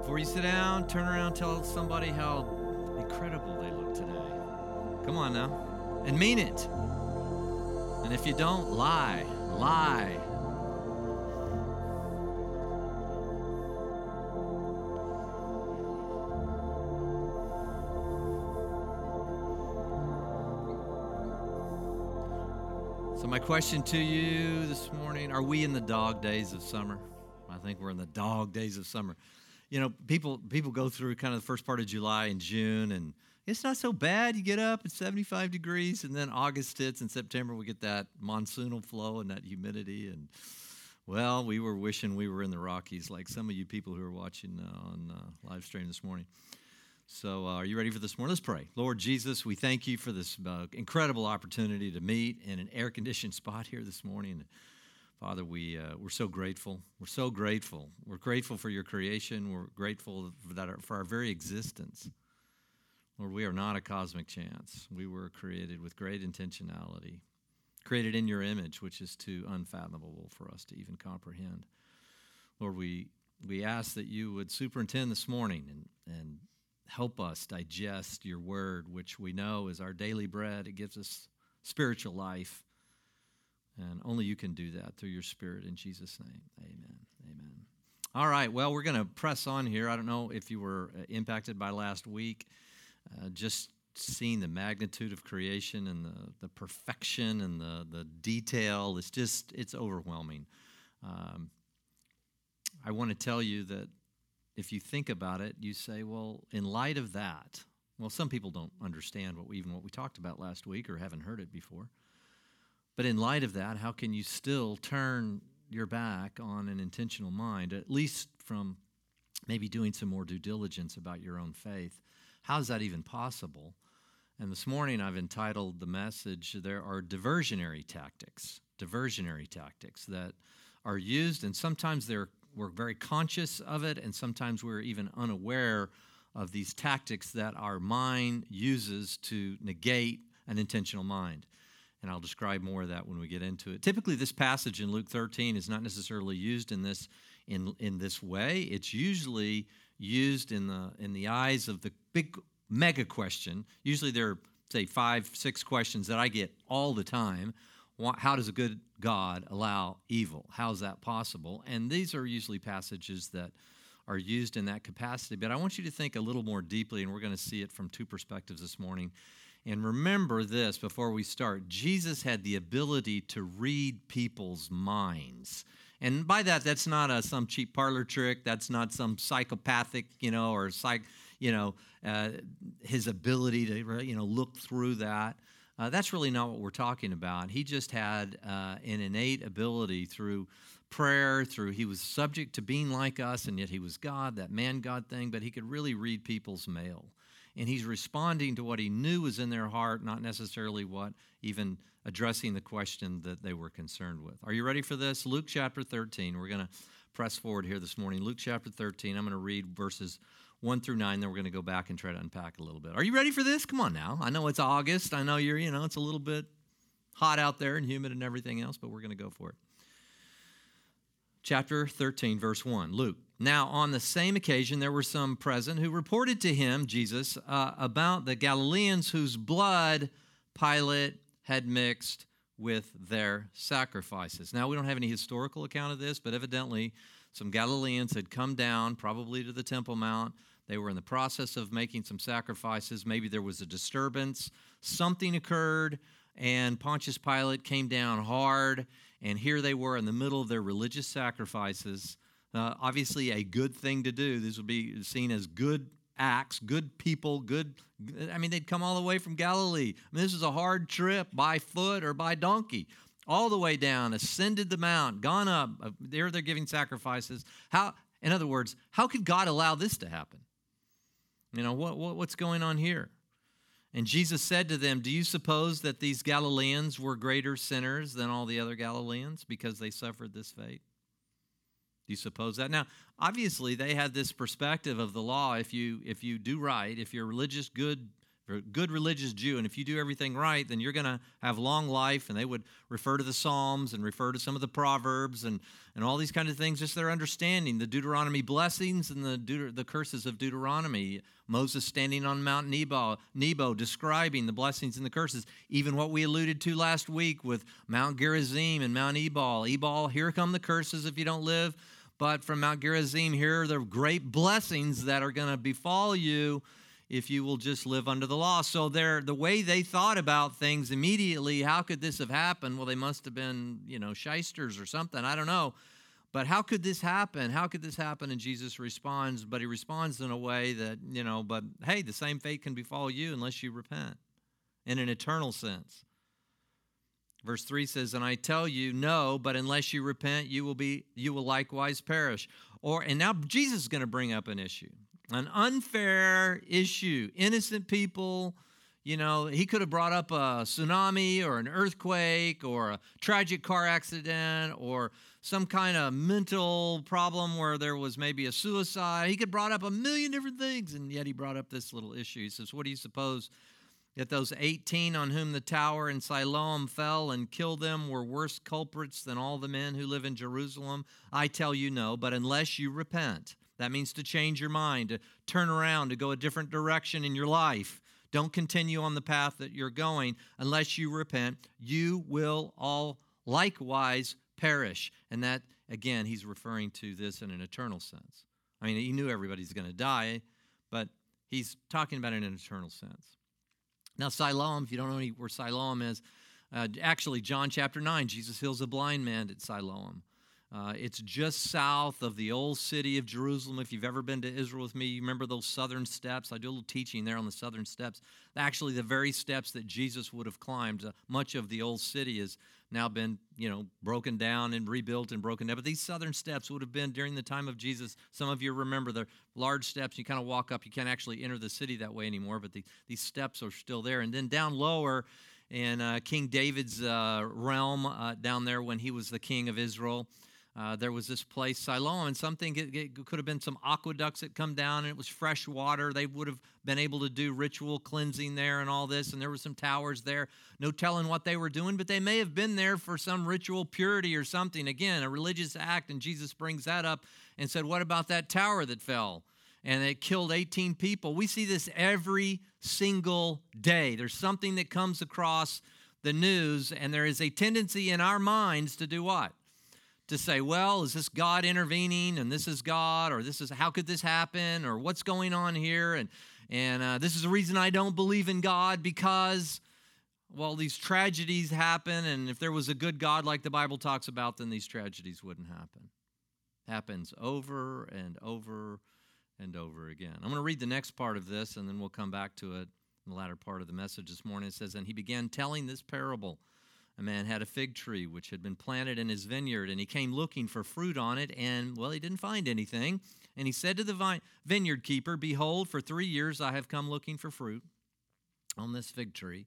before you sit down, turn around, tell somebody how incredible they look today. Come on now. And mean it. And if you don't, lie. Lie. So, my question to you this morning are we in the dog days of summer? I think we're in the dog days of summer. You know, people people go through kind of the first part of July and June, and it's not so bad. You get up, it's 75 degrees, and then August hits, and September we get that monsoonal flow and that humidity. And well, we were wishing we were in the Rockies, like some of you people who are watching uh, on uh, live stream this morning. So, uh, are you ready for this morning? Let's pray. Lord Jesus, we thank you for this uh, incredible opportunity to meet in an air conditioned spot here this morning. Father, we, uh, we're so grateful. We're so grateful. We're grateful for your creation. We're grateful for, that, for our very existence. Lord, we are not a cosmic chance. We were created with great intentionality, created in your image, which is too unfathomable for us to even comprehend. Lord, we, we ask that you would superintend this morning and, and help us digest your word, which we know is our daily bread. It gives us spiritual life. And only you can do that through your spirit in Jesus' name. Amen. Amen. All right, well, we're going to press on here. I don't know if you were uh, impacted by last week, uh, just seeing the magnitude of creation and the, the perfection and the, the detail. It's just, it's overwhelming. Um, I want to tell you that if you think about it, you say, well, in light of that, well, some people don't understand what we, even what we talked about last week or haven't heard it before. But in light of that, how can you still turn your back on an intentional mind, at least from maybe doing some more due diligence about your own faith? How is that even possible? And this morning I've entitled the message, There are diversionary tactics, diversionary tactics that are used, and sometimes they're we're very conscious of it, and sometimes we're even unaware of these tactics that our mind uses to negate an intentional mind. And I'll describe more of that when we get into it. Typically, this passage in Luke 13 is not necessarily used in this in, in this way. It's usually used in the in the eyes of the big mega question. Usually there are say five, six questions that I get all the time how does a good God allow evil? How is that possible? And these are usually passages that are used in that capacity. But I want you to think a little more deeply, and we're going to see it from two perspectives this morning. And remember this before we start Jesus had the ability to read people's minds. And by that, that's not a, some cheap parlor trick. That's not some psychopathic, you know, or psych, you know, uh, his ability to, you know, look through that. Uh, that's really not what we're talking about. He just had uh, an innate ability through prayer, through he was subject to being like us, and yet he was God, that man God thing, but he could really read people's mail. And he's responding to what he knew was in their heart, not necessarily what even addressing the question that they were concerned with. Are you ready for this? Luke chapter 13. We're going to press forward here this morning. Luke chapter 13. I'm going to read verses 1 through 9, then we're going to go back and try to unpack a little bit. Are you ready for this? Come on now. I know it's August. I know you're, you know, it's a little bit hot out there and humid and everything else, but we're going to go for it. Chapter 13, verse 1, Luke. Now, on the same occasion, there were some present who reported to him, Jesus, uh, about the Galileans whose blood Pilate had mixed with their sacrifices. Now, we don't have any historical account of this, but evidently some Galileans had come down, probably to the Temple Mount, they were in the process of making some sacrifices. Maybe there was a disturbance. Something occurred, and Pontius Pilate came down hard. And here they were in the middle of their religious sacrifices. Uh, obviously, a good thing to do. This would be seen as good acts, good people, good. I mean, they'd come all the way from Galilee. I mean, this is a hard trip by foot or by donkey all the way down, ascended the mount, gone up. Uh, there they're giving sacrifices. How, in other words, how could God allow this to happen? You know, what, what, what's going on here? And Jesus said to them, Do you suppose that these Galileans were greater sinners than all the other Galileans because they suffered this fate? Do you suppose that? Now, obviously, they had this perspective of the law. If you if you do right, if you're religious, good, good religious Jew, and if you do everything right, then you're going to have long life. And they would refer to the Psalms and refer to some of the Proverbs and, and all these kind of things, just their understanding, the Deuteronomy blessings and the, Deut- the curses of Deuteronomy. Moses standing on Mount Nebo, Nebo, describing the blessings and the curses. Even what we alluded to last week with Mount Gerizim and Mount Ebal. Ebal, here come the curses if you don't live. But from Mount Gerizim, here are the great blessings that are going to befall you if you will just live under the law. So they're, the way they thought about things immediately, how could this have happened? Well, they must have been, you know, shysters or something. I don't know. But how could this happen? How could this happen? And Jesus responds, but he responds in a way that, you know, but hey, the same fate can befall you unless you repent in an eternal sense. Verse 3 says, And I tell you, no, but unless you repent, you will be you will likewise perish. Or and now Jesus is going to bring up an issue an unfair issue. Innocent people, you know, he could have brought up a tsunami or an earthquake or a tragic car accident or some kind of mental problem where there was maybe a suicide. He could have brought up a million different things, and yet he brought up this little issue. He says, What do you suppose? That those 18 on whom the tower in Siloam fell and killed them were worse culprits than all the men who live in Jerusalem? I tell you no, but unless you repent, that means to change your mind, to turn around, to go a different direction in your life. Don't continue on the path that you're going unless you repent. You will all likewise perish. And that, again, he's referring to this in an eternal sense. I mean, he knew everybody's going to die, but he's talking about it in an eternal sense. Now, Siloam, if you don't know where Siloam is, uh, actually, John chapter 9, Jesus heals a blind man at Siloam. Uh, it's just south of the old city of Jerusalem. If you've ever been to Israel with me, you remember those southern steps. I do a little teaching there on the southern steps. Actually, the very steps that Jesus would have climbed. Uh, much of the old city has now been, you know, broken down and rebuilt and broken down. But these southern steps would have been during the time of Jesus. Some of you remember the large steps. You kind of walk up. You can't actually enter the city that way anymore, but the, these steps are still there. And then down lower, in uh, King David's uh, realm uh, down there when he was the king of Israel. Uh, there was this place, Siloam, and something it, it could have been some aqueducts that come down, and it was fresh water. They would have been able to do ritual cleansing there and all this, and there were some towers there. No telling what they were doing, but they may have been there for some ritual purity or something. Again, a religious act, and Jesus brings that up and said, "What about that tower that fell?" And it killed 18 people. We see this every single day. There's something that comes across the news, and there is a tendency in our minds to do what? To say, well, is this God intervening and this is God or this is how could this happen or what's going on here and and uh, this is the reason I don't believe in God because well these tragedies happen and if there was a good God like the Bible talks about then these tragedies wouldn't happen. Happens over and over and over again. I'm going to read the next part of this and then we'll come back to it in the latter part of the message this morning. It says, And he began telling this parable a man had a fig tree which had been planted in his vineyard, and he came looking for fruit on it, and, well, he didn't find anything. And he said to the vine, vineyard keeper, Behold, for three years I have come looking for fruit on this fig tree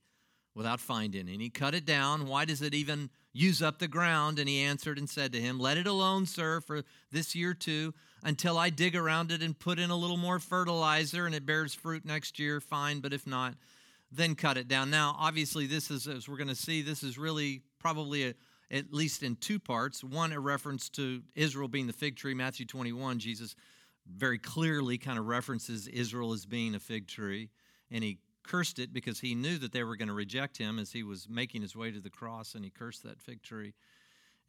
without finding any. Cut it down. Why does it even use up the ground? And he answered and said to him, Let it alone, sir, for this year too, until I dig around it and put in a little more fertilizer, and it bears fruit next year, fine, but if not, then cut it down. Now, obviously, this is, as we're going to see, this is really probably a, at least in two parts. One, a reference to Israel being the fig tree. Matthew 21, Jesus very clearly kind of references Israel as being a fig tree, and he cursed it because he knew that they were going to reject him as he was making his way to the cross, and he cursed that fig tree,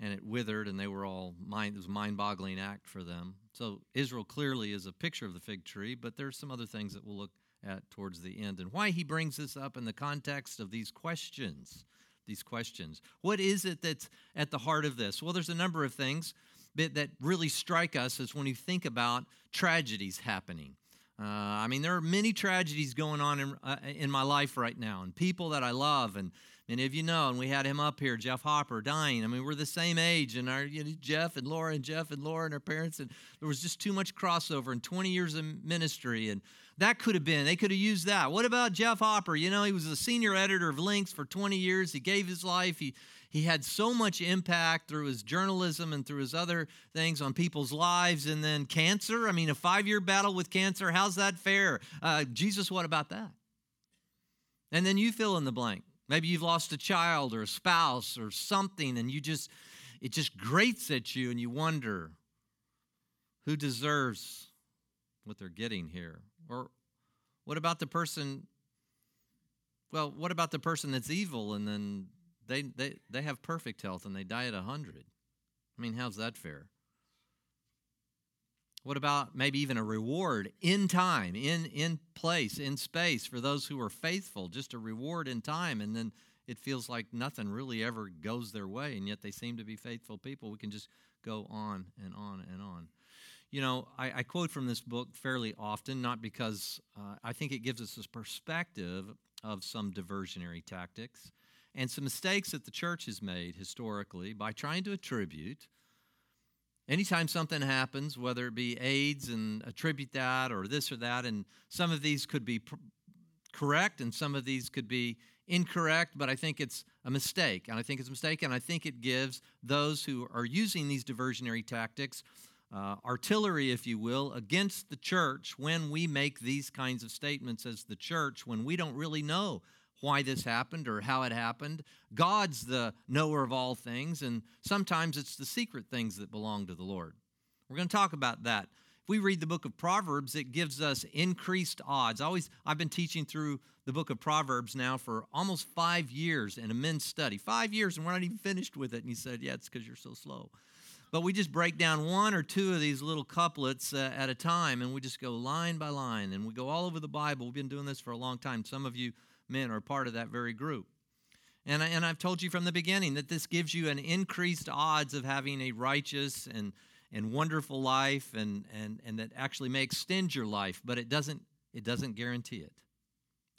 and it withered, and they were all mind. It was a mind-boggling act for them. So Israel clearly is a picture of the fig tree, but there's some other things that we'll look at towards the end, and why he brings this up in the context of these questions. These questions. What is it that's at the heart of this? Well, there's a number of things that, really strike us as when you think about tragedies happening. Uh, I mean, there are many tragedies going on in, uh, in my life right now, and people that I love, and many of you know, and we had him up here, Jeff Hopper, dying. I mean, we're the same age, and our you know, Jeff and Laura and Jeff and Laura and our parents, and there was just too much crossover and 20 years of ministry, and that could have been, they could have used that. What about Jeff Hopper? You know, he was the senior editor of Links for 20 years. He gave his life. He, he had so much impact through his journalism and through his other things on people's lives. And then cancer, I mean, a five year battle with cancer, how's that fair? Uh, Jesus, what about that? And then you fill in the blank. Maybe you've lost a child or a spouse or something, and you just, it just grates at you, and you wonder who deserves what they're getting here? Or what about the person? Well, what about the person that's evil and then they, they, they have perfect health and they die at 100? I mean, how's that fair? What about maybe even a reward in time, in, in place, in space for those who are faithful? Just a reward in time, and then it feels like nothing really ever goes their way, and yet they seem to be faithful people. We can just go on and on and on. You know, I, I quote from this book fairly often, not because uh, I think it gives us a perspective of some diversionary tactics and some mistakes that the church has made historically by trying to attribute Anytime something happens, whether it be AIDS and attribute that or this or that, and some of these could be pr- correct and some of these could be incorrect, but I think it's a mistake. And I think it's a mistake, and I think it gives those who are using these diversionary tactics uh, artillery, if you will, against the church when we make these kinds of statements as the church when we don't really know why this happened or how it happened. God's the knower of all things, and sometimes it's the secret things that belong to the Lord. We're going to talk about that. If we read the book of Proverbs, it gives us increased odds. I always I've been teaching through the book of Proverbs now for almost five years in a men's study. Five years, and we're not even finished with it. And he said, Yeah, it's because you're so slow. But we just break down one or two of these little couplets uh, at a time, and we just go line by line, and we go all over the Bible. We've been doing this for a long time. Some of you men are part of that very group. And, I, and I've told you from the beginning that this gives you an increased odds of having a righteous and, and wonderful life and, and, and that actually may extend your life, but it doesn't, it doesn't guarantee it.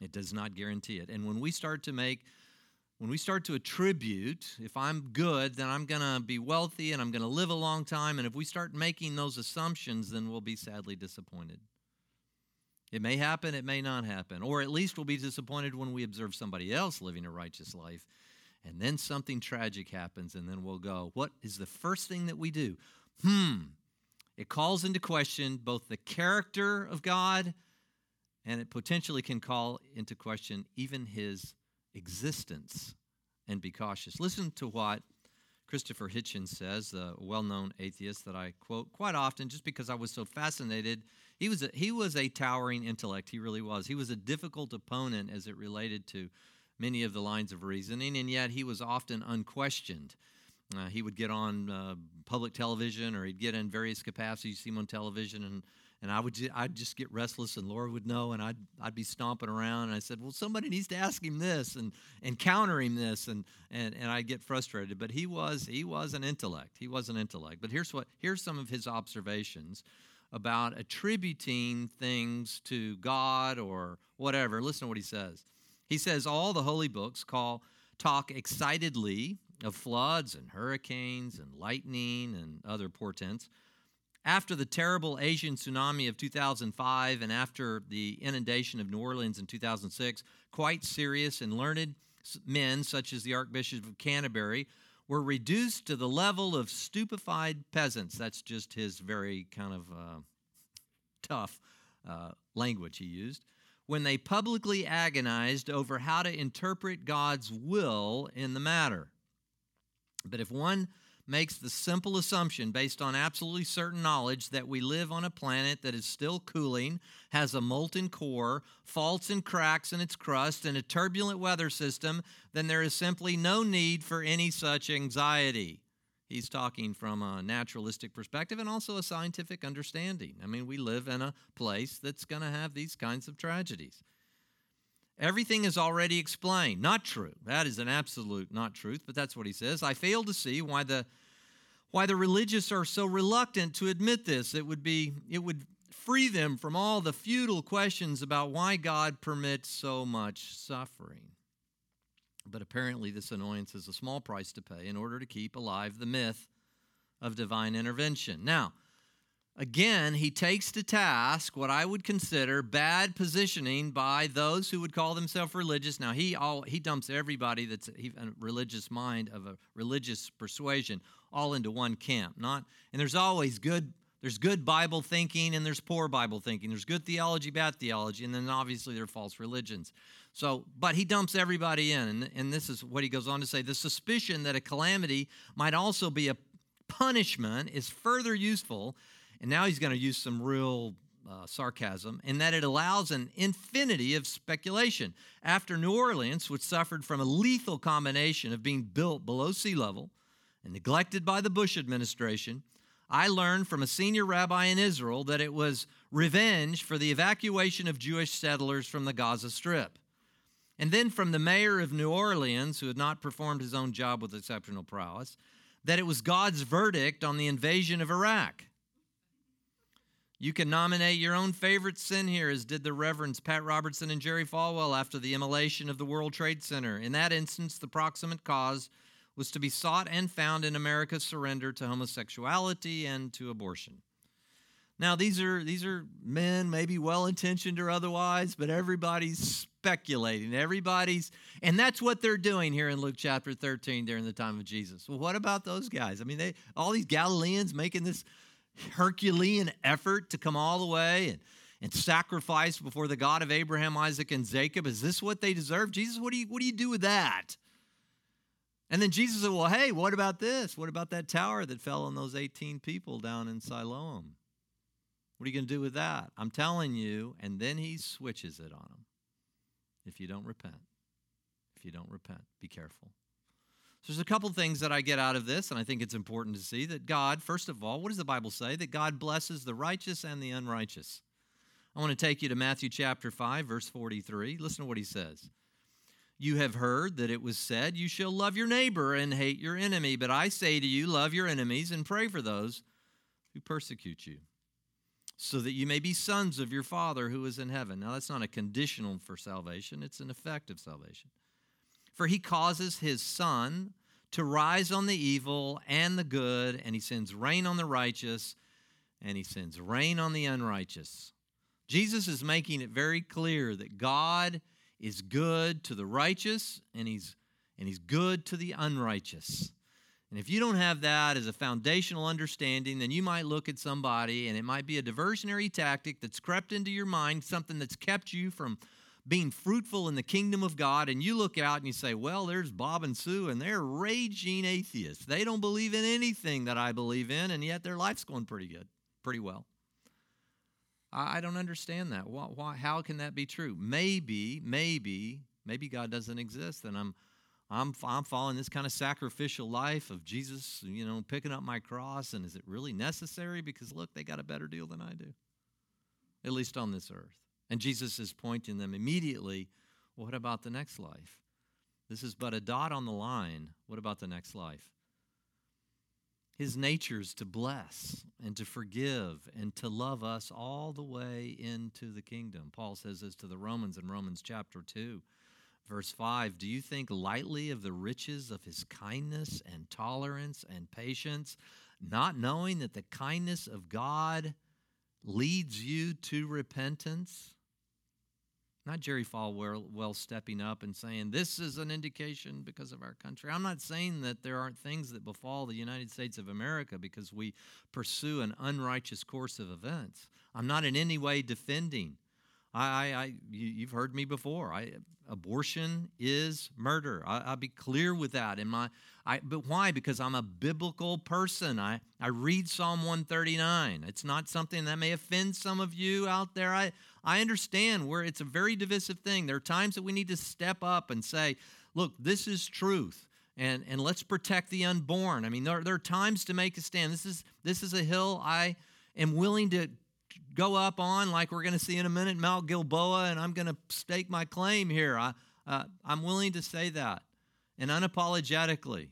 It does not guarantee it. And when we start to make when we start to attribute, if I'm good, then I'm going to be wealthy and I'm going to live a long time. And if we start making those assumptions, then we'll be sadly disappointed. It may happen, it may not happen. Or at least we'll be disappointed when we observe somebody else living a righteous life. And then something tragic happens, and then we'll go, What is the first thing that we do? Hmm. It calls into question both the character of God and it potentially can call into question even his existence. And be cautious. Listen to what Christopher Hitchens says, the well known atheist that I quote quite often just because I was so fascinated he was a, he was a towering intellect. He really was. He was a difficult opponent as it related to many of the lines of reasoning, and yet he was often unquestioned. Uh, he would get on uh, public television, or he'd get in various capacities. See him on television, and and I would I'd just get restless, and Laura would know, and I'd I'd be stomping around, and I said, well, somebody needs to ask him this and and counter him this, and and and I get frustrated. But he was he was an intellect. He was an intellect. But here's what here's some of his observations about attributing things to God or whatever. Listen to what he says. He says all the holy books call talk excitedly of floods and hurricanes and lightning and other portents. After the terrible Asian tsunami of 2005 and after the inundation of New Orleans in 2006, quite serious and learned men such as the Archbishop of Canterbury were reduced to the level of stupefied peasants. That's just his very kind of uh, tough uh, language he used. When they publicly agonized over how to interpret God's will in the matter. But if one makes the simple assumption based on absolutely certain knowledge that we live on a planet that is still cooling, has a molten core, faults and cracks in its crust, and a turbulent weather system, then there is simply no need for any such anxiety. He's talking from a naturalistic perspective and also a scientific understanding. I mean, we live in a place that's going to have these kinds of tragedies. Everything is already explained. Not true. That is an absolute not truth, but that's what he says. I fail to see why the why the religious are so reluctant to admit this. It would be it would free them from all the futile questions about why God permits so much suffering. But apparently this annoyance is a small price to pay in order to keep alive the myth of divine intervention. Now, Again, he takes to task what I would consider bad positioning by those who would call themselves religious. Now, he all he dumps everybody that's a religious mind of a religious persuasion all into one camp. Not and there's always good There's good Bible thinking and there's poor Bible thinking. There's good theology, bad theology, and then obviously there are false religions. So, but he dumps everybody in, and, and this is what he goes on to say the suspicion that a calamity might also be a punishment is further useful. And now he's going to use some real uh, sarcasm, in that it allows an infinity of speculation. After New Orleans, which suffered from a lethal combination of being built below sea level and neglected by the Bush administration, I learned from a senior rabbi in Israel that it was revenge for the evacuation of Jewish settlers from the Gaza Strip. And then from the mayor of New Orleans, who had not performed his own job with exceptional prowess, that it was God's verdict on the invasion of Iraq. You can nominate your own favorite sin here, as did the Reverends Pat Robertson and Jerry Falwell after the immolation of the World Trade Center. In that instance, the proximate cause was to be sought and found in America's surrender to homosexuality and to abortion. Now, these are, these are men, maybe well intentioned or otherwise, but everybody's speculating. Everybody's, and that's what they're doing here in Luke chapter 13 during the time of Jesus. Well, what about those guys? I mean, they, all these Galileans making this Herculean effort to come all the way and, and sacrifice before the God of Abraham, Isaac, and Jacob. Is this what they deserve? Jesus, what do you, what do, you do with that? And then Jesus said, Well, hey, what about this? What about that tower that fell on those 18 people down in Siloam? What are you going to do with that? I'm telling you. And then he switches it on them. If you don't repent, if you don't repent, be careful. So there's a couple things that I get out of this, and I think it's important to see that God, first of all, what does the Bible say? That God blesses the righteous and the unrighteous. I want to take you to Matthew chapter 5, verse 43. Listen to what he says. You have heard that it was said, You shall love your neighbor and hate your enemy. But I say to you, love your enemies and pray for those who persecute you, so that you may be sons of your Father who is in heaven. Now, that's not a conditional for salvation, it's an effect of salvation. For he causes his sun to rise on the evil and the good, and he sends rain on the righteous, and he sends rain on the unrighteous. Jesus is making it very clear that God is good to the righteous and he's and he's good to the unrighteous. And if you don't have that as a foundational understanding, then you might look at somebody and it might be a diversionary tactic that's crept into your mind, something that's kept you from being fruitful in the kingdom of God, and you look out and you say, Well, there's Bob and Sue, and they're raging atheists. They don't believe in anything that I believe in, and yet their life's going pretty good, pretty well. I, don't understand that. Why, why, how can that be true? Maybe, maybe, maybe God doesn't exist, and I'm, I'm, I'm following this kind of sacrificial life of Jesus, you know, picking up my cross, and is it really necessary? Because look, they got a better deal than I do, at least on this earth. And Jesus is pointing them immediately what about the next life? This is but a dot on the line. What about the next life? His nature is to bless and to forgive and to love us all the way into the kingdom. Paul says this to the Romans in Romans chapter 2, verse 5 Do you think lightly of the riches of his kindness and tolerance and patience, not knowing that the kindness of God leads you to repentance? Not Jerry Falwell stepping up and saying, This is an indication because of our country. I'm not saying that there aren't things that befall the United States of America because we pursue an unrighteous course of events. I'm not in any way defending. I, I, I you've heard me before. I, abortion is murder. I, will be clear with that. In my, I, but why? Because I'm a biblical person. I, I read Psalm 139. It's not something that may offend some of you out there. I, I understand where it's a very divisive thing. There are times that we need to step up and say, look, this is truth. And, and let's protect the unborn. I mean, there, there are times to make a stand. This is, this is a hill I am willing to go up on, like we're going to see in a minute, Mount Gilboa, and I'm going to stake my claim here. I, uh, I'm willing to say that. And unapologetically,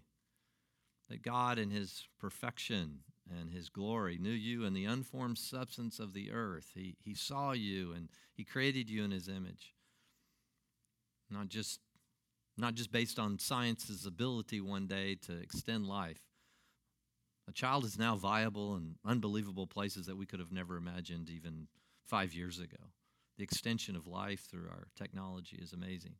that God in His perfection and his glory, knew you in the unformed substance of the earth. He, he saw you and he created you in his image. Not just, not just based on science's ability one day to extend life. A child is now viable in unbelievable places that we could have never imagined even five years ago. The extension of life through our technology is amazing.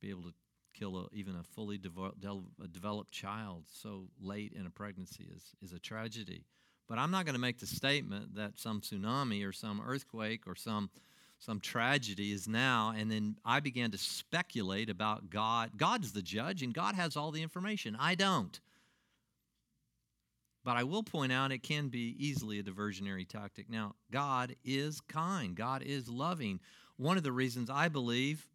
Be able to kill a, even a fully devo- de- a developed child so late in a pregnancy is, is a tragedy. But I'm not going to make the statement that some tsunami or some earthquake or some some tragedy is now and then I began to speculate about God. God's the judge and God has all the information. I don't. But I will point out it can be easily a diversionary tactic. Now, God is kind, God is loving. One of the reasons I believe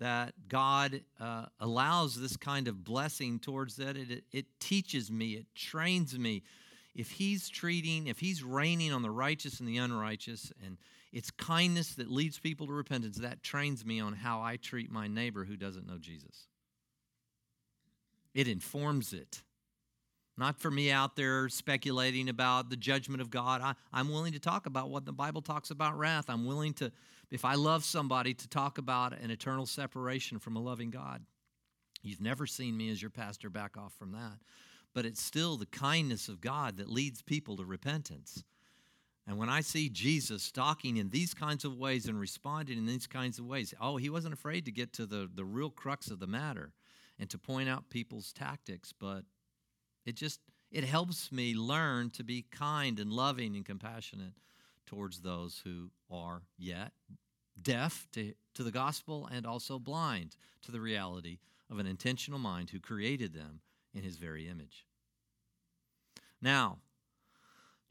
that God uh, allows this kind of blessing towards that, it, it teaches me, it trains me. If He's treating, if He's reigning on the righteous and the unrighteous, and it's kindness that leads people to repentance, that trains me on how I treat my neighbor who doesn't know Jesus. It informs it. Not for me out there speculating about the judgment of God. I, I'm willing to talk about what the Bible talks about wrath. I'm willing to, if I love somebody, to talk about an eternal separation from a loving God. You've never seen me as your pastor back off from that. But it's still the kindness of God that leads people to repentance. And when I see Jesus talking in these kinds of ways and responding in these kinds of ways, oh, he wasn't afraid to get to the, the real crux of the matter and to point out people's tactics, but it just it helps me learn to be kind and loving and compassionate towards those who are yet deaf to, to the gospel and also blind to the reality of an intentional mind who created them in his very image. Now,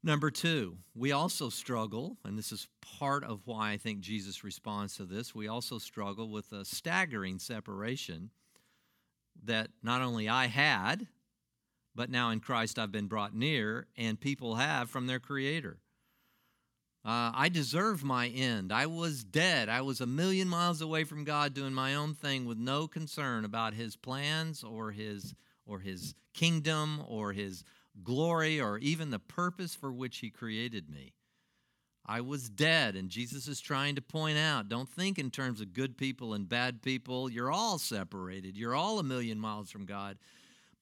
number two, we also struggle, and this is part of why I think Jesus responds to this, we also struggle with a staggering separation that not only I had, but now in Christ I've been brought near, and people have from their Creator. Uh, I deserve my end. I was dead. I was a million miles away from God doing my own thing with no concern about His plans or His, or his kingdom or His glory or even the purpose for which He created me. I was dead, and Jesus is trying to point out don't think in terms of good people and bad people. You're all separated, you're all a million miles from God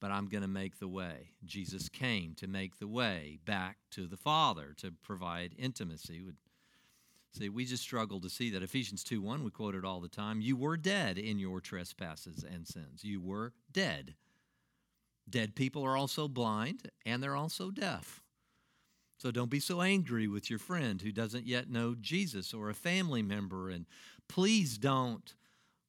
but I'm going to make the way. Jesus came to make the way back to the Father, to provide intimacy. See, we just struggle to see that. Ephesians 2 1, we quote it all the time. You were dead in your trespasses and sins. You were dead. Dead people are also blind and they're also deaf. So don't be so angry with your friend who doesn't yet know Jesus or a family member. And please don't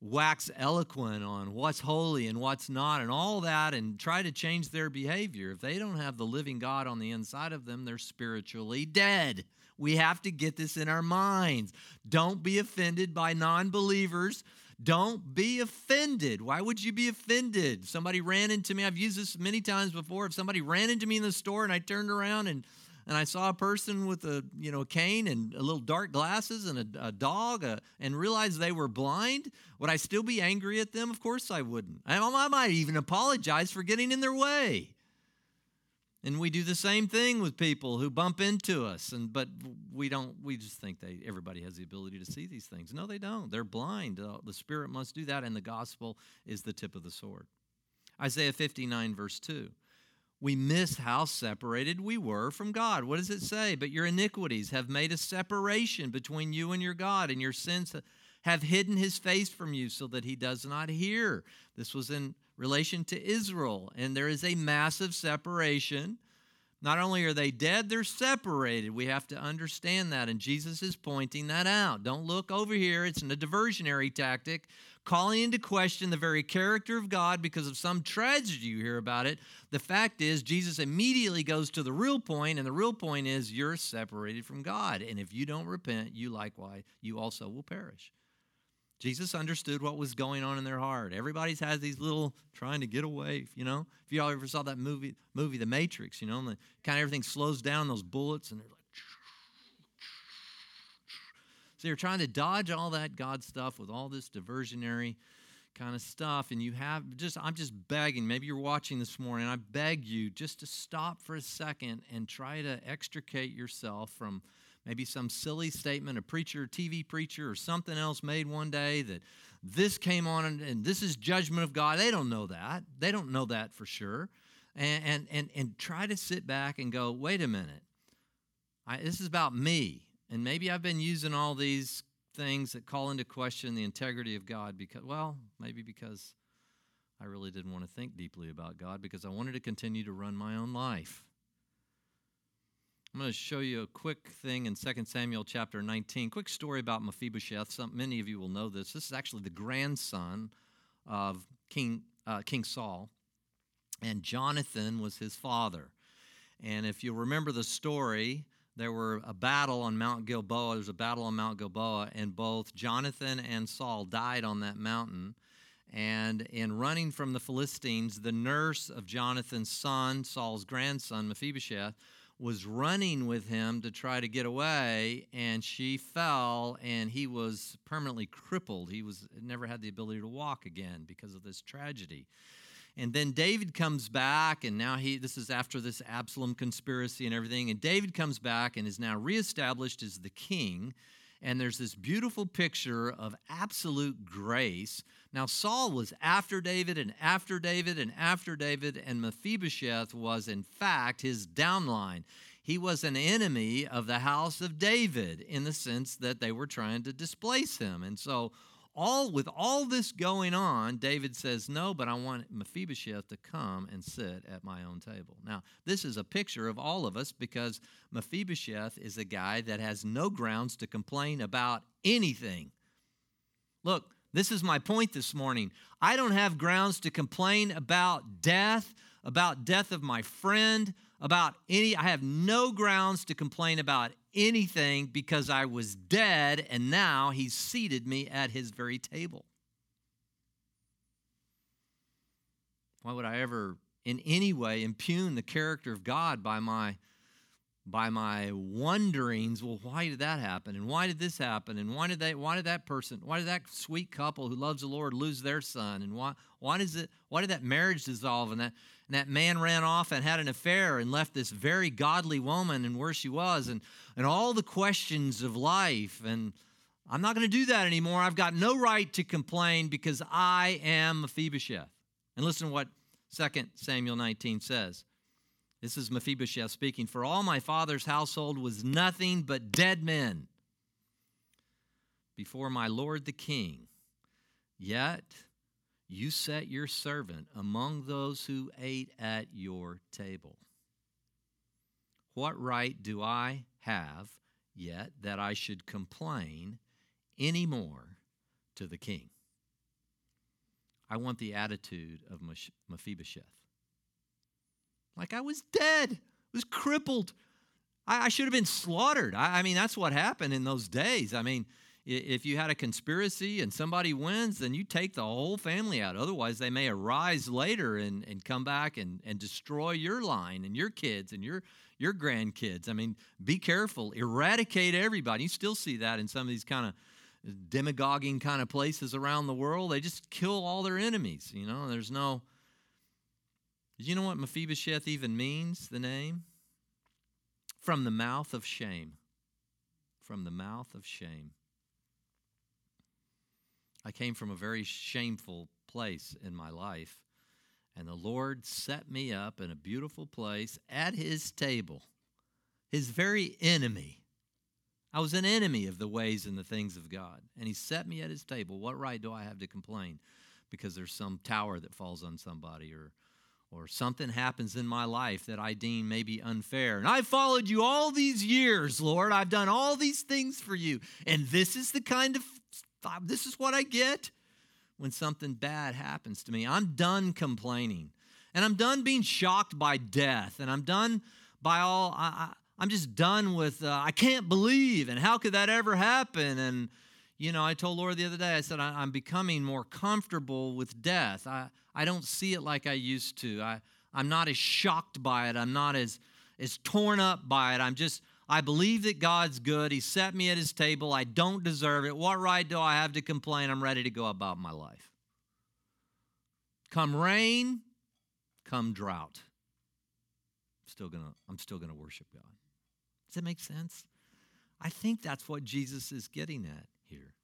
wax eloquent on what's holy and what's not and all that and try to change their behavior. If they don't have the living God on the inside of them, they're spiritually dead. We have to get this in our minds. Don't be offended by non believers. Don't be offended. Why would you be offended? Somebody ran into me. I've used this many times before. If somebody ran into me in the store and I turned around and and I saw a person with a you know a cane and a little dark glasses and a, a dog uh, and realized they were blind, would I still be angry at them? Of course I wouldn't. I, I might even apologize for getting in their way. And we do the same thing with people who bump into us, and but we don't. We just think they everybody has the ability to see these things. No, they don't. They're blind. The Spirit must do that, and the gospel is the tip of the sword. Isaiah 59, verse 2 we miss how separated we were from God. What does it say? But your iniquities have made a separation between you and your God, and your sins have hidden his face from you so that he does not hear. This was in relation to Israel, and there is a massive separation. Not only are they dead, they're separated. We have to understand that, and Jesus is pointing that out. Don't look over here, it's a diversionary tactic calling into question the very character of God because of some tragedy you hear about it. The fact is, Jesus immediately goes to the real point, and the real point is you're separated from God. And if you don't repent, you likewise, you also will perish. Jesus understood what was going on in their heart. Everybody's has these little trying to get away, you know. If you all ever saw that movie, movie The Matrix, you know, and the, kind of everything slows down, those bullets, and they're like, so you're trying to dodge all that God stuff with all this diversionary kind of stuff and you have just I'm just begging maybe you're watching this morning I beg you just to stop for a second and try to extricate yourself from maybe some silly statement a preacher TV preacher or something else made one day that this came on and, and this is judgment of God. They don't know that. They don't know that for sure. And and and, and try to sit back and go wait a minute. I, this is about me and maybe I've been using all these things that call into question the integrity of God because, well, maybe because I really didn't want to think deeply about God because I wanted to continue to run my own life. I'm going to show you a quick thing in 2 Samuel chapter 19. Quick story about Mephibosheth. Some, many of you will know this. This is actually the grandson of King, uh, King Saul, and Jonathan was his father. And if you remember the story, there were a battle on Mount Gilboa. There was a battle on Mount Gilboa, and both Jonathan and Saul died on that mountain. And in running from the Philistines, the nurse of Jonathan's son, Saul's grandson, Mephibosheth, was running with him to try to get away, and she fell, and he was permanently crippled. He was never had the ability to walk again because of this tragedy. And then David comes back, and now he this is after this Absalom conspiracy and everything. And David comes back and is now reestablished as the king. And there's this beautiful picture of absolute grace. Now, Saul was after David and after David and after David, and Mephibosheth was, in fact, his downline. He was an enemy of the house of David in the sense that they were trying to displace him. And so, all with all this going on, David says, "No, but I want Mephibosheth to come and sit at my own table." Now, this is a picture of all of us because Mephibosheth is a guy that has no grounds to complain about anything. Look, this is my point this morning. I don't have grounds to complain about death, about death of my friend, about any I have no grounds to complain about anything because I was dead and now he's seated me at his very table. Why would I ever in any way impugn the character of God by my by my wonderings? Well why did that happen? And why did this happen? And why did they why did that person why did that sweet couple who loves the lord lose their son? And why why does it why did that marriage dissolve and that that man ran off and had an affair and left this very godly woman and where she was and and all the questions of life and i'm not going to do that anymore i've got no right to complain because i am mephibosheth and listen to what 2 samuel 19 says this is Mephibosheth speaking. For all my father's household was nothing but dead men before my lord the king. Yet you set your servant among those who ate at your table. What right do I have yet that I should complain any more to the king? I want the attitude of Mephibosheth. Like I was dead, was crippled. I, I should have been slaughtered. I, I mean, that's what happened in those days. I mean, if you had a conspiracy and somebody wins, then you take the whole family out. Otherwise, they may arise later and, and come back and, and destroy your line and your kids and your, your grandkids. I mean, be careful, eradicate everybody. You still see that in some of these kind of demagoguing kind of places around the world. They just kill all their enemies. You know, there's no Do you know what Mephibosheth even means, the name? From the mouth of shame. From the mouth of shame. I came from a very shameful place in my life, and the Lord set me up in a beautiful place at His table, His very enemy. I was an enemy of the ways and the things of God, and He set me at His table. What right do I have to complain because there's some tower that falls on somebody or or something happens in my life that I deem maybe unfair. And I've followed you all these years, Lord. I've done all these things for you. And this is the kind of, this is what I get when something bad happens to me. I'm done complaining. And I'm done being shocked by death. And I'm done by all, I, am just done with, uh, I can't believe. And how could that ever happen? And, you know, I told Laura the other day, I said, I, am becoming more comfortable with death. I, I don't see it like I used to. I, I'm not as shocked by it. I'm not as, as torn up by it. I'm just, I believe that God's good. He set me at his table. I don't deserve it. What right do I have to complain? I'm ready to go about my life. Come rain, come drought. I'm still gonna, I'm still gonna worship God. Does that make sense? I think that's what Jesus is getting at here.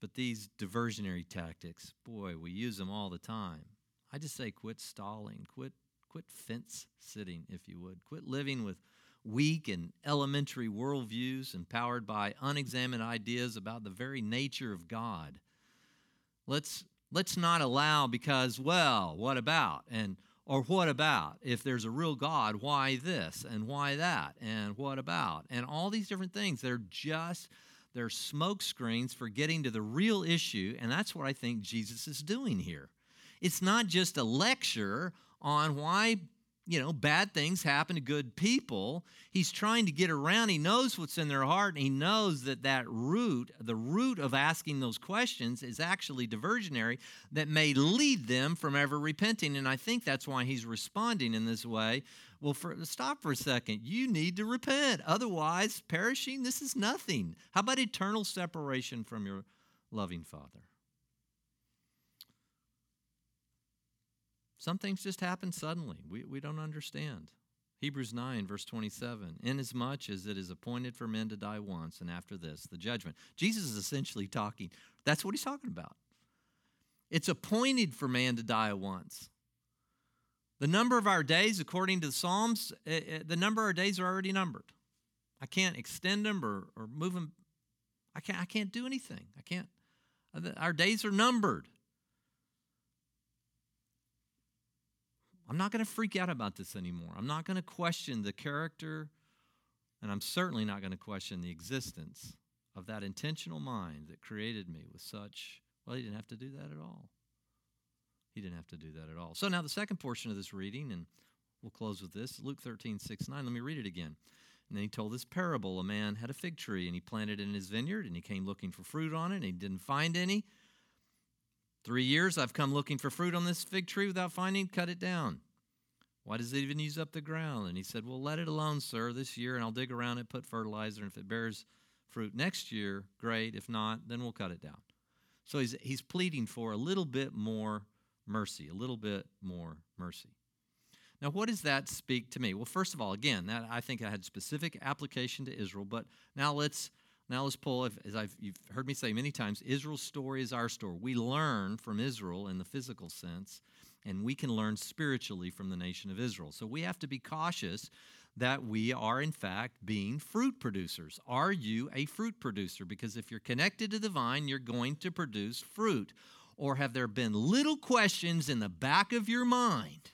But these diversionary tactics, boy, we use them all the time. I just say quit stalling, quit quit fence sitting, if you would. Quit living with weak and elementary worldviews empowered by unexamined ideas about the very nature of God. Let's let's not allow because, well, what about? And Or what about? If there's a real God, why this and why that and what about? And all these different things. They're just they're smoke screens for getting to the real issue, and that's what I think Jesus is doing here. It's not just a lecture on why you know, bad things happen to good people. He's trying to get around. He knows what's in their heart, and he knows that that root, the root of asking those questions, is actually diversionary that may lead them from ever repenting. And I think that's why he's responding in this way. Well, for, stop for a second. You need to repent. Otherwise, perishing, this is nothing. How about eternal separation from your loving Father? Some things just happen suddenly. We, we don't understand. Hebrews 9, verse 27 Inasmuch as it is appointed for men to die once, and after this, the judgment. Jesus is essentially talking, that's what he's talking about. It's appointed for man to die once. The number of our days, according to the Psalms, eh, eh, the number of our days are already numbered. I can't extend them or, or move them. I can't, I can't do anything. I can't. Our days are numbered. I'm not going to freak out about this anymore. I'm not going to question the character, and I'm certainly not going to question the existence of that intentional mind that created me with such, well, he didn't have to do that at all. He didn't have to do that at all. So now the second portion of this reading, and we'll close with this Luke 13, 6, 9. Let me read it again. And then he told this parable. A man had a fig tree, and he planted it in his vineyard, and he came looking for fruit on it, and he didn't find any. Three years I've come looking for fruit on this fig tree without finding, cut it down. Why does it even use up the ground? And he said, Well, let it alone, sir, this year, and I'll dig around it, put fertilizer, and if it bears fruit next year, great. If not, then we'll cut it down. So he's, he's pleading for a little bit more mercy, a little bit more mercy. Now, what does that speak to me? Well, first of all, again, that I think I had specific application to Israel, but now let's now let's pull, as I've, you've heard me say many times, Israel's story is our story. We learn from Israel in the physical sense, and we can learn spiritually from the nation of Israel. So we have to be cautious that we are, in fact, being fruit producers. Are you a fruit producer? Because if you're connected to the vine, you're going to produce fruit. Or have there been little questions in the back of your mind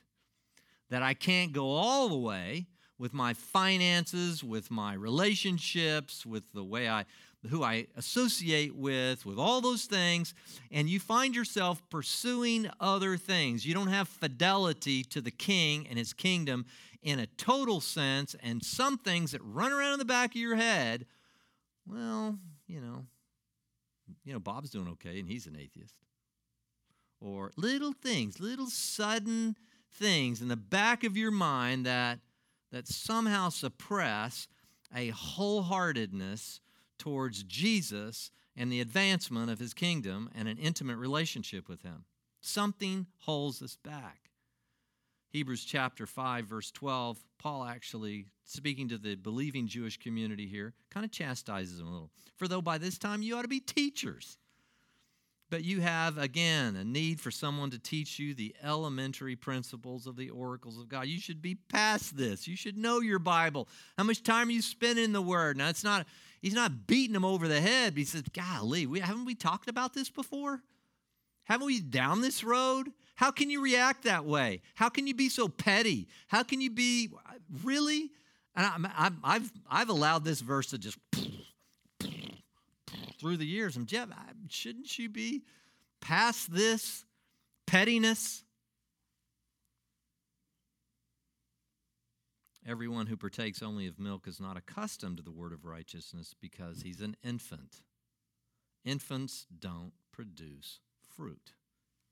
that I can't go all the way? With my finances, with my relationships, with the way I who I associate with, with all those things, and you find yourself pursuing other things. You don't have fidelity to the king and his kingdom in a total sense, and some things that run around in the back of your head, well, you know, you know, Bob's doing okay and he's an atheist. Or little things, little sudden things in the back of your mind that that somehow suppress a wholeheartedness towards Jesus and the advancement of his kingdom and an intimate relationship with him. Something holds us back. Hebrews chapter 5, verse 12, Paul actually, speaking to the believing Jewish community here, kind of chastises them a little. For though by this time you ought to be teachers but you have, again, a need for someone to teach you the elementary principles of the oracles of God. You should be past this. You should know your Bible. How much time are you spend in the Word. Now, it's not, he's not beating them over the head. he says, golly, we, haven't we talked about this before? Haven't we down this road? How can you react that way? How can you be so petty? How can you be, really? And I, have I've allowed this verse to just through the years. And Jeff, shouldn't you be past this pettiness? Everyone who partakes only of milk is not accustomed to the word of righteousness because he's an infant. Infants don't produce fruit.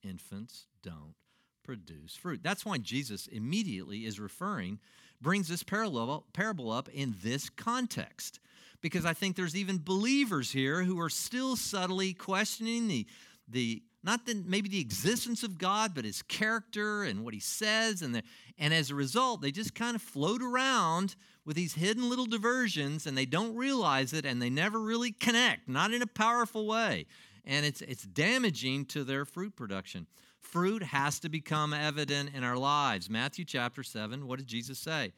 Infants don't produce fruit. That's why Jesus immediately is referring, brings this parable up in this context because I think there's even believers here who are still subtly questioning the, the not the, maybe the existence of God, but his character and what he says. And, the, and as a result, they just kind of float around with these hidden little diversions and they don't realize it and they never really connect, not in a powerful way. And it's, it's damaging to their fruit production. Fruit has to become evident in our lives. Matthew chapter 7, what did Jesus say?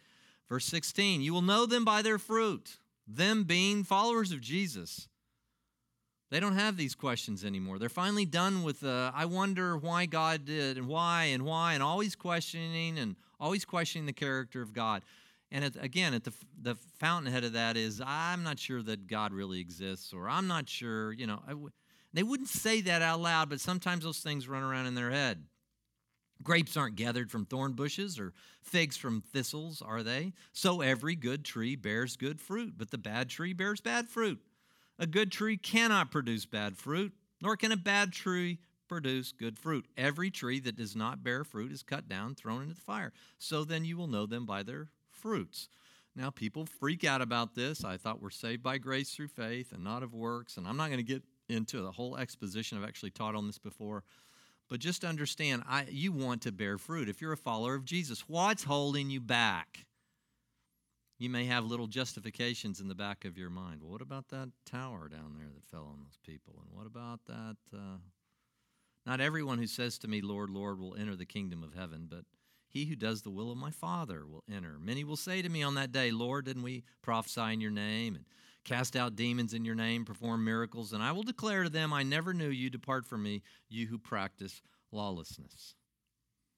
Verse 16, you will know them by their fruit them being followers of Jesus. They don't have these questions anymore. They're finally done with the I wonder why God did and why and why and always questioning and always questioning the character of God. And at, again, at the the fountainhead of that is I'm not sure that God really exists, or I'm not sure. You know, w- they wouldn't say that out loud, but sometimes those things run around in their head. Grapes aren't gathered from thorn bushes or figs from thistles, are they? So every good tree bears good fruit, but the bad tree bears bad fruit. A good tree cannot produce bad fruit, nor can a bad tree produce good fruit. Every tree that does not bear fruit is cut down, thrown into the fire. So then you will know them by their fruits. Now, people freak out about this. I thought we're saved by grace through faith and not of works. And I'm not going to get into the whole exposition. I've actually taught on this before. But just understand, I, you want to bear fruit. If you're a follower of Jesus, what's holding you back? You may have little justifications in the back of your mind. Well, what about that tower down there that fell on those people? And what about that? Uh, not everyone who says to me, Lord, Lord, will enter the kingdom of heaven, but he who does the will of my Father will enter. Many will say to me on that day, Lord, didn't we prophesy in your name and cast out demons in your name, perform miracles? And I will declare to them, I never knew you. Depart from me, you who practice lawlessness.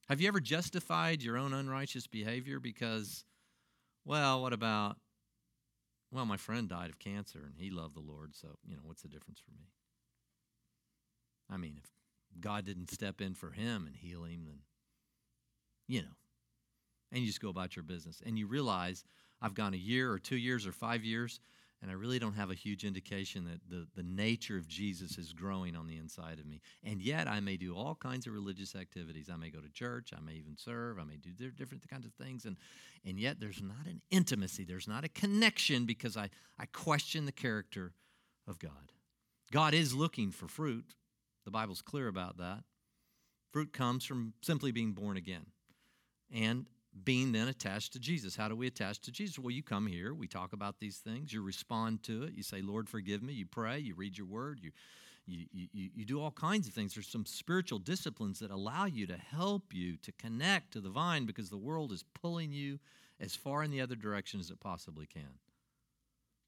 Have you ever justified your own unrighteous behavior because, well, what about, well, my friend died of cancer and he loved the Lord, so, you know, what's the difference for me? I mean, if God didn't step in for him and heal him, then you know. And you just go about your business. And you realize I've gone a year or two years or five years, and I really don't have a huge indication that the, the nature of Jesus is growing on the inside of me. And yet, I may do all kinds of religious activities. I may go to church, I may even serve, I may do different kinds of things. And, and yet, there's not an intimacy, there's not a connection because I, I question the character of God. God is looking for fruit. The Bible's clear about that. Fruit comes from simply being born again and being then attached to Jesus. How do we attach to Jesus? Well, you come here, we talk about these things, you respond to it, you say, Lord, forgive me, you pray, you read your word, you, you, you, you do all kinds of things. There's some spiritual disciplines that allow you to help you to connect to the vine because the world is pulling you as far in the other direction as it possibly can.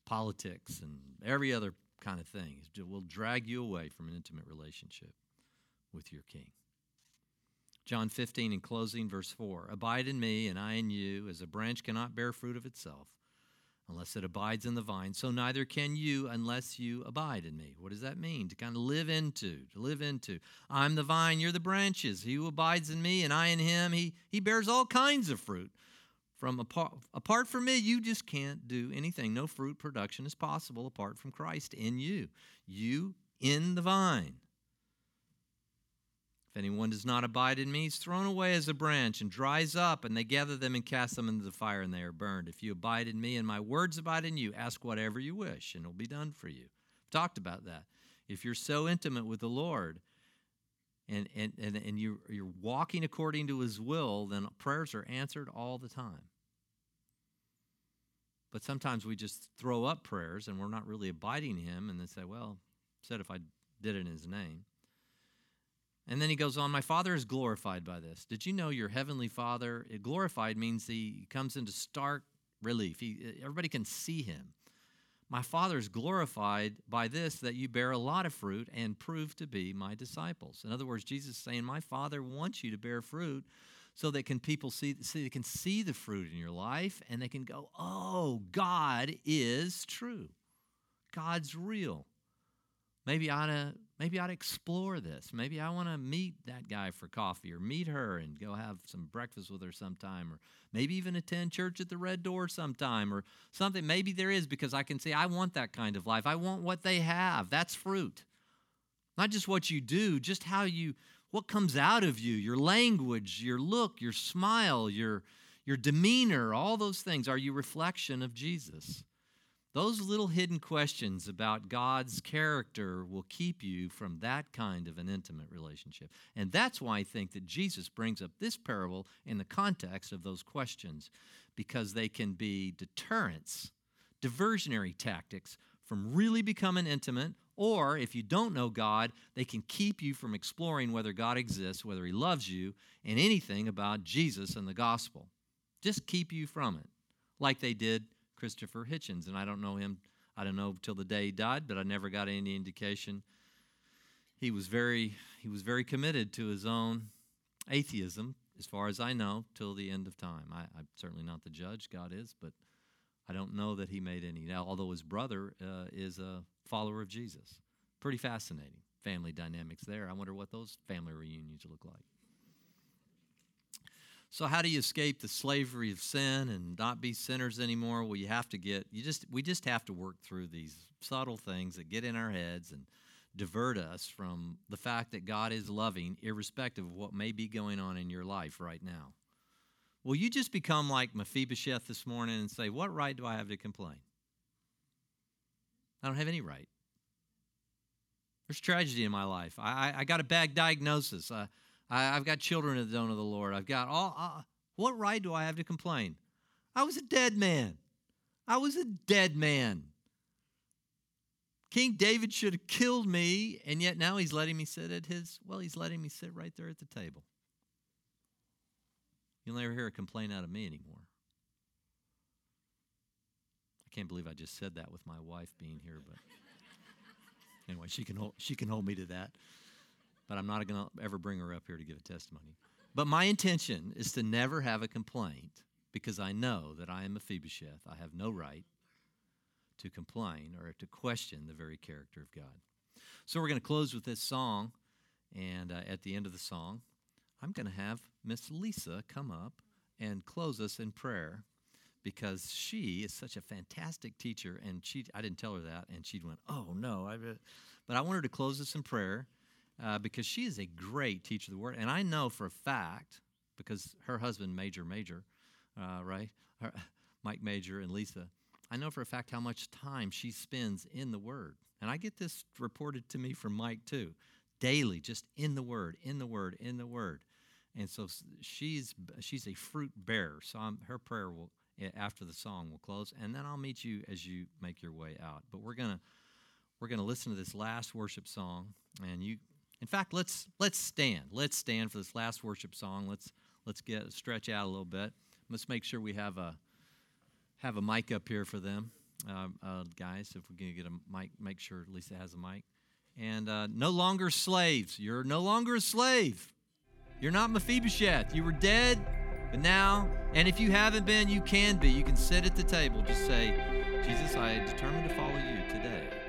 Politics and every other kind of thing will drag you away from an intimate relationship with your king. John 15 in closing, verse 4 Abide in me, and I in you, as a branch cannot bear fruit of itself unless it abides in the vine, so neither can you unless you abide in me. What does that mean? To kind of live into, to live into. I'm the vine, you're the branches. He who abides in me and I in him, he, he bears all kinds of fruit. From apart, apart from me, you just can't do anything. No fruit production is possible apart from Christ in you. You in the vine. If anyone does not abide in me, he's thrown away as a branch and dries up, and they gather them and cast them into the fire, and they are burned. If you abide in me and my words abide in you, ask whatever you wish, and it'll be done for you. I've talked about that. If you're so intimate with the Lord and, and, and, and you, you're walking according to his will, then prayers are answered all the time. But sometimes we just throw up prayers and we're not really abiding him, and then say, well, said if I did it in his name. And then he goes on, My Father is glorified by this. Did you know your heavenly Father? Glorified means he comes into stark relief. He, everybody can see him. My Father is glorified by this that you bear a lot of fruit and prove to be my disciples. In other words, Jesus is saying, My Father wants you to bear fruit so that can people see, see they can see the fruit in your life and they can go, Oh, God is true. God's real. Maybe I ought to maybe I'd explore this. Maybe I want to meet that guy for coffee or meet her and go have some breakfast with her sometime or maybe even attend church at the Red Door sometime or something. Maybe there is because I can say I want that kind of life. I want what they have. That's fruit. Not just what you do, just how you what comes out of you, your language, your look, your smile, your your demeanor, all those things are you reflection of Jesus. Those little hidden questions about God's character will keep you from that kind of an intimate relationship. And that's why I think that Jesus brings up this parable in the context of those questions, because they can be deterrents, diversionary tactics from really becoming intimate. Or if you don't know God, they can keep you from exploring whether God exists, whether He loves you, and anything about Jesus and the gospel. Just keep you from it, like they did Christopher Hitchens, and I don't know him. I don't know till the day he died, but I never got any indication. He was very he was very committed to his own atheism, as far as I know, till the end of time. I, am certainly not the judge, God is, but I don't know that he made any. Now, although his brother uh, is a follower of Jesus, pretty fascinating family dynamics there. I wonder what those family reunions look like. So how do you escape the slavery of sin and not be sinners anymore? Well, you have to get you just we just have to work through these subtle things that get in our heads and divert us from the fact that God is loving irrespective of what may be going on in your life right now. Will you just become like Mephibosheth this morning and say, What right do I have to complain? I don't have any right. There's tragedy in my life. I, I, I got a bad diagnosis. I, have got children that don't know the Lord. I've got all. Uh, what right do I have to complain? I was a dead man. I was a dead man. King David should have killed me, and yet now he's letting me sit at his, well, he's letting me sit right there at the table. You'll never hear a complaint out of me anymore. I can't believe I just said that with my wife being here, but anyway, she can hold, she can hold me to that but I'm not going to ever bring her up here to give a testimony. But my intention is to never have a complaint because I know that I am a Mephibosheth. I have no right to complain or to question the very character of God. So we're going to close with this song. And uh, at the end of the song, I'm going to have Miss Lisa come up and close us in prayer because she is such a fantastic teacher. And she, I didn't tell her that, and she went, "Oh no!" I, but I want her to close us in prayer uh, because she is a great teacher of the word. And I know for a fact, because her husband, Major Major, uh, right? Her, Mike Major and Lisa, I know for a fact how much time she spends in the Word. And I get this reported to me from Mike too, daily, just in the Word, in the Word, in the Word. And so she's she's a fruit bearer. So I'm, her prayer will after the song will close, and then I'll meet you as you make your way out. But we're gonna we're gonna listen to this last worship song, and you in fact, let's let's stand. Let's stand for this last worship song. Let's let's get stretch out a little bit. Let's make sure we have a have a mic up here for them, uh, uh, guys. If we can get a mic, make sure Lisa has a mic. And uh, no longer slaves. You're no longer a slave. You're not Mephibosheth. You were dead, but now, and if you haven't been, you can be. You can sit at the table. Just say, Jesus, I determined to follow you today.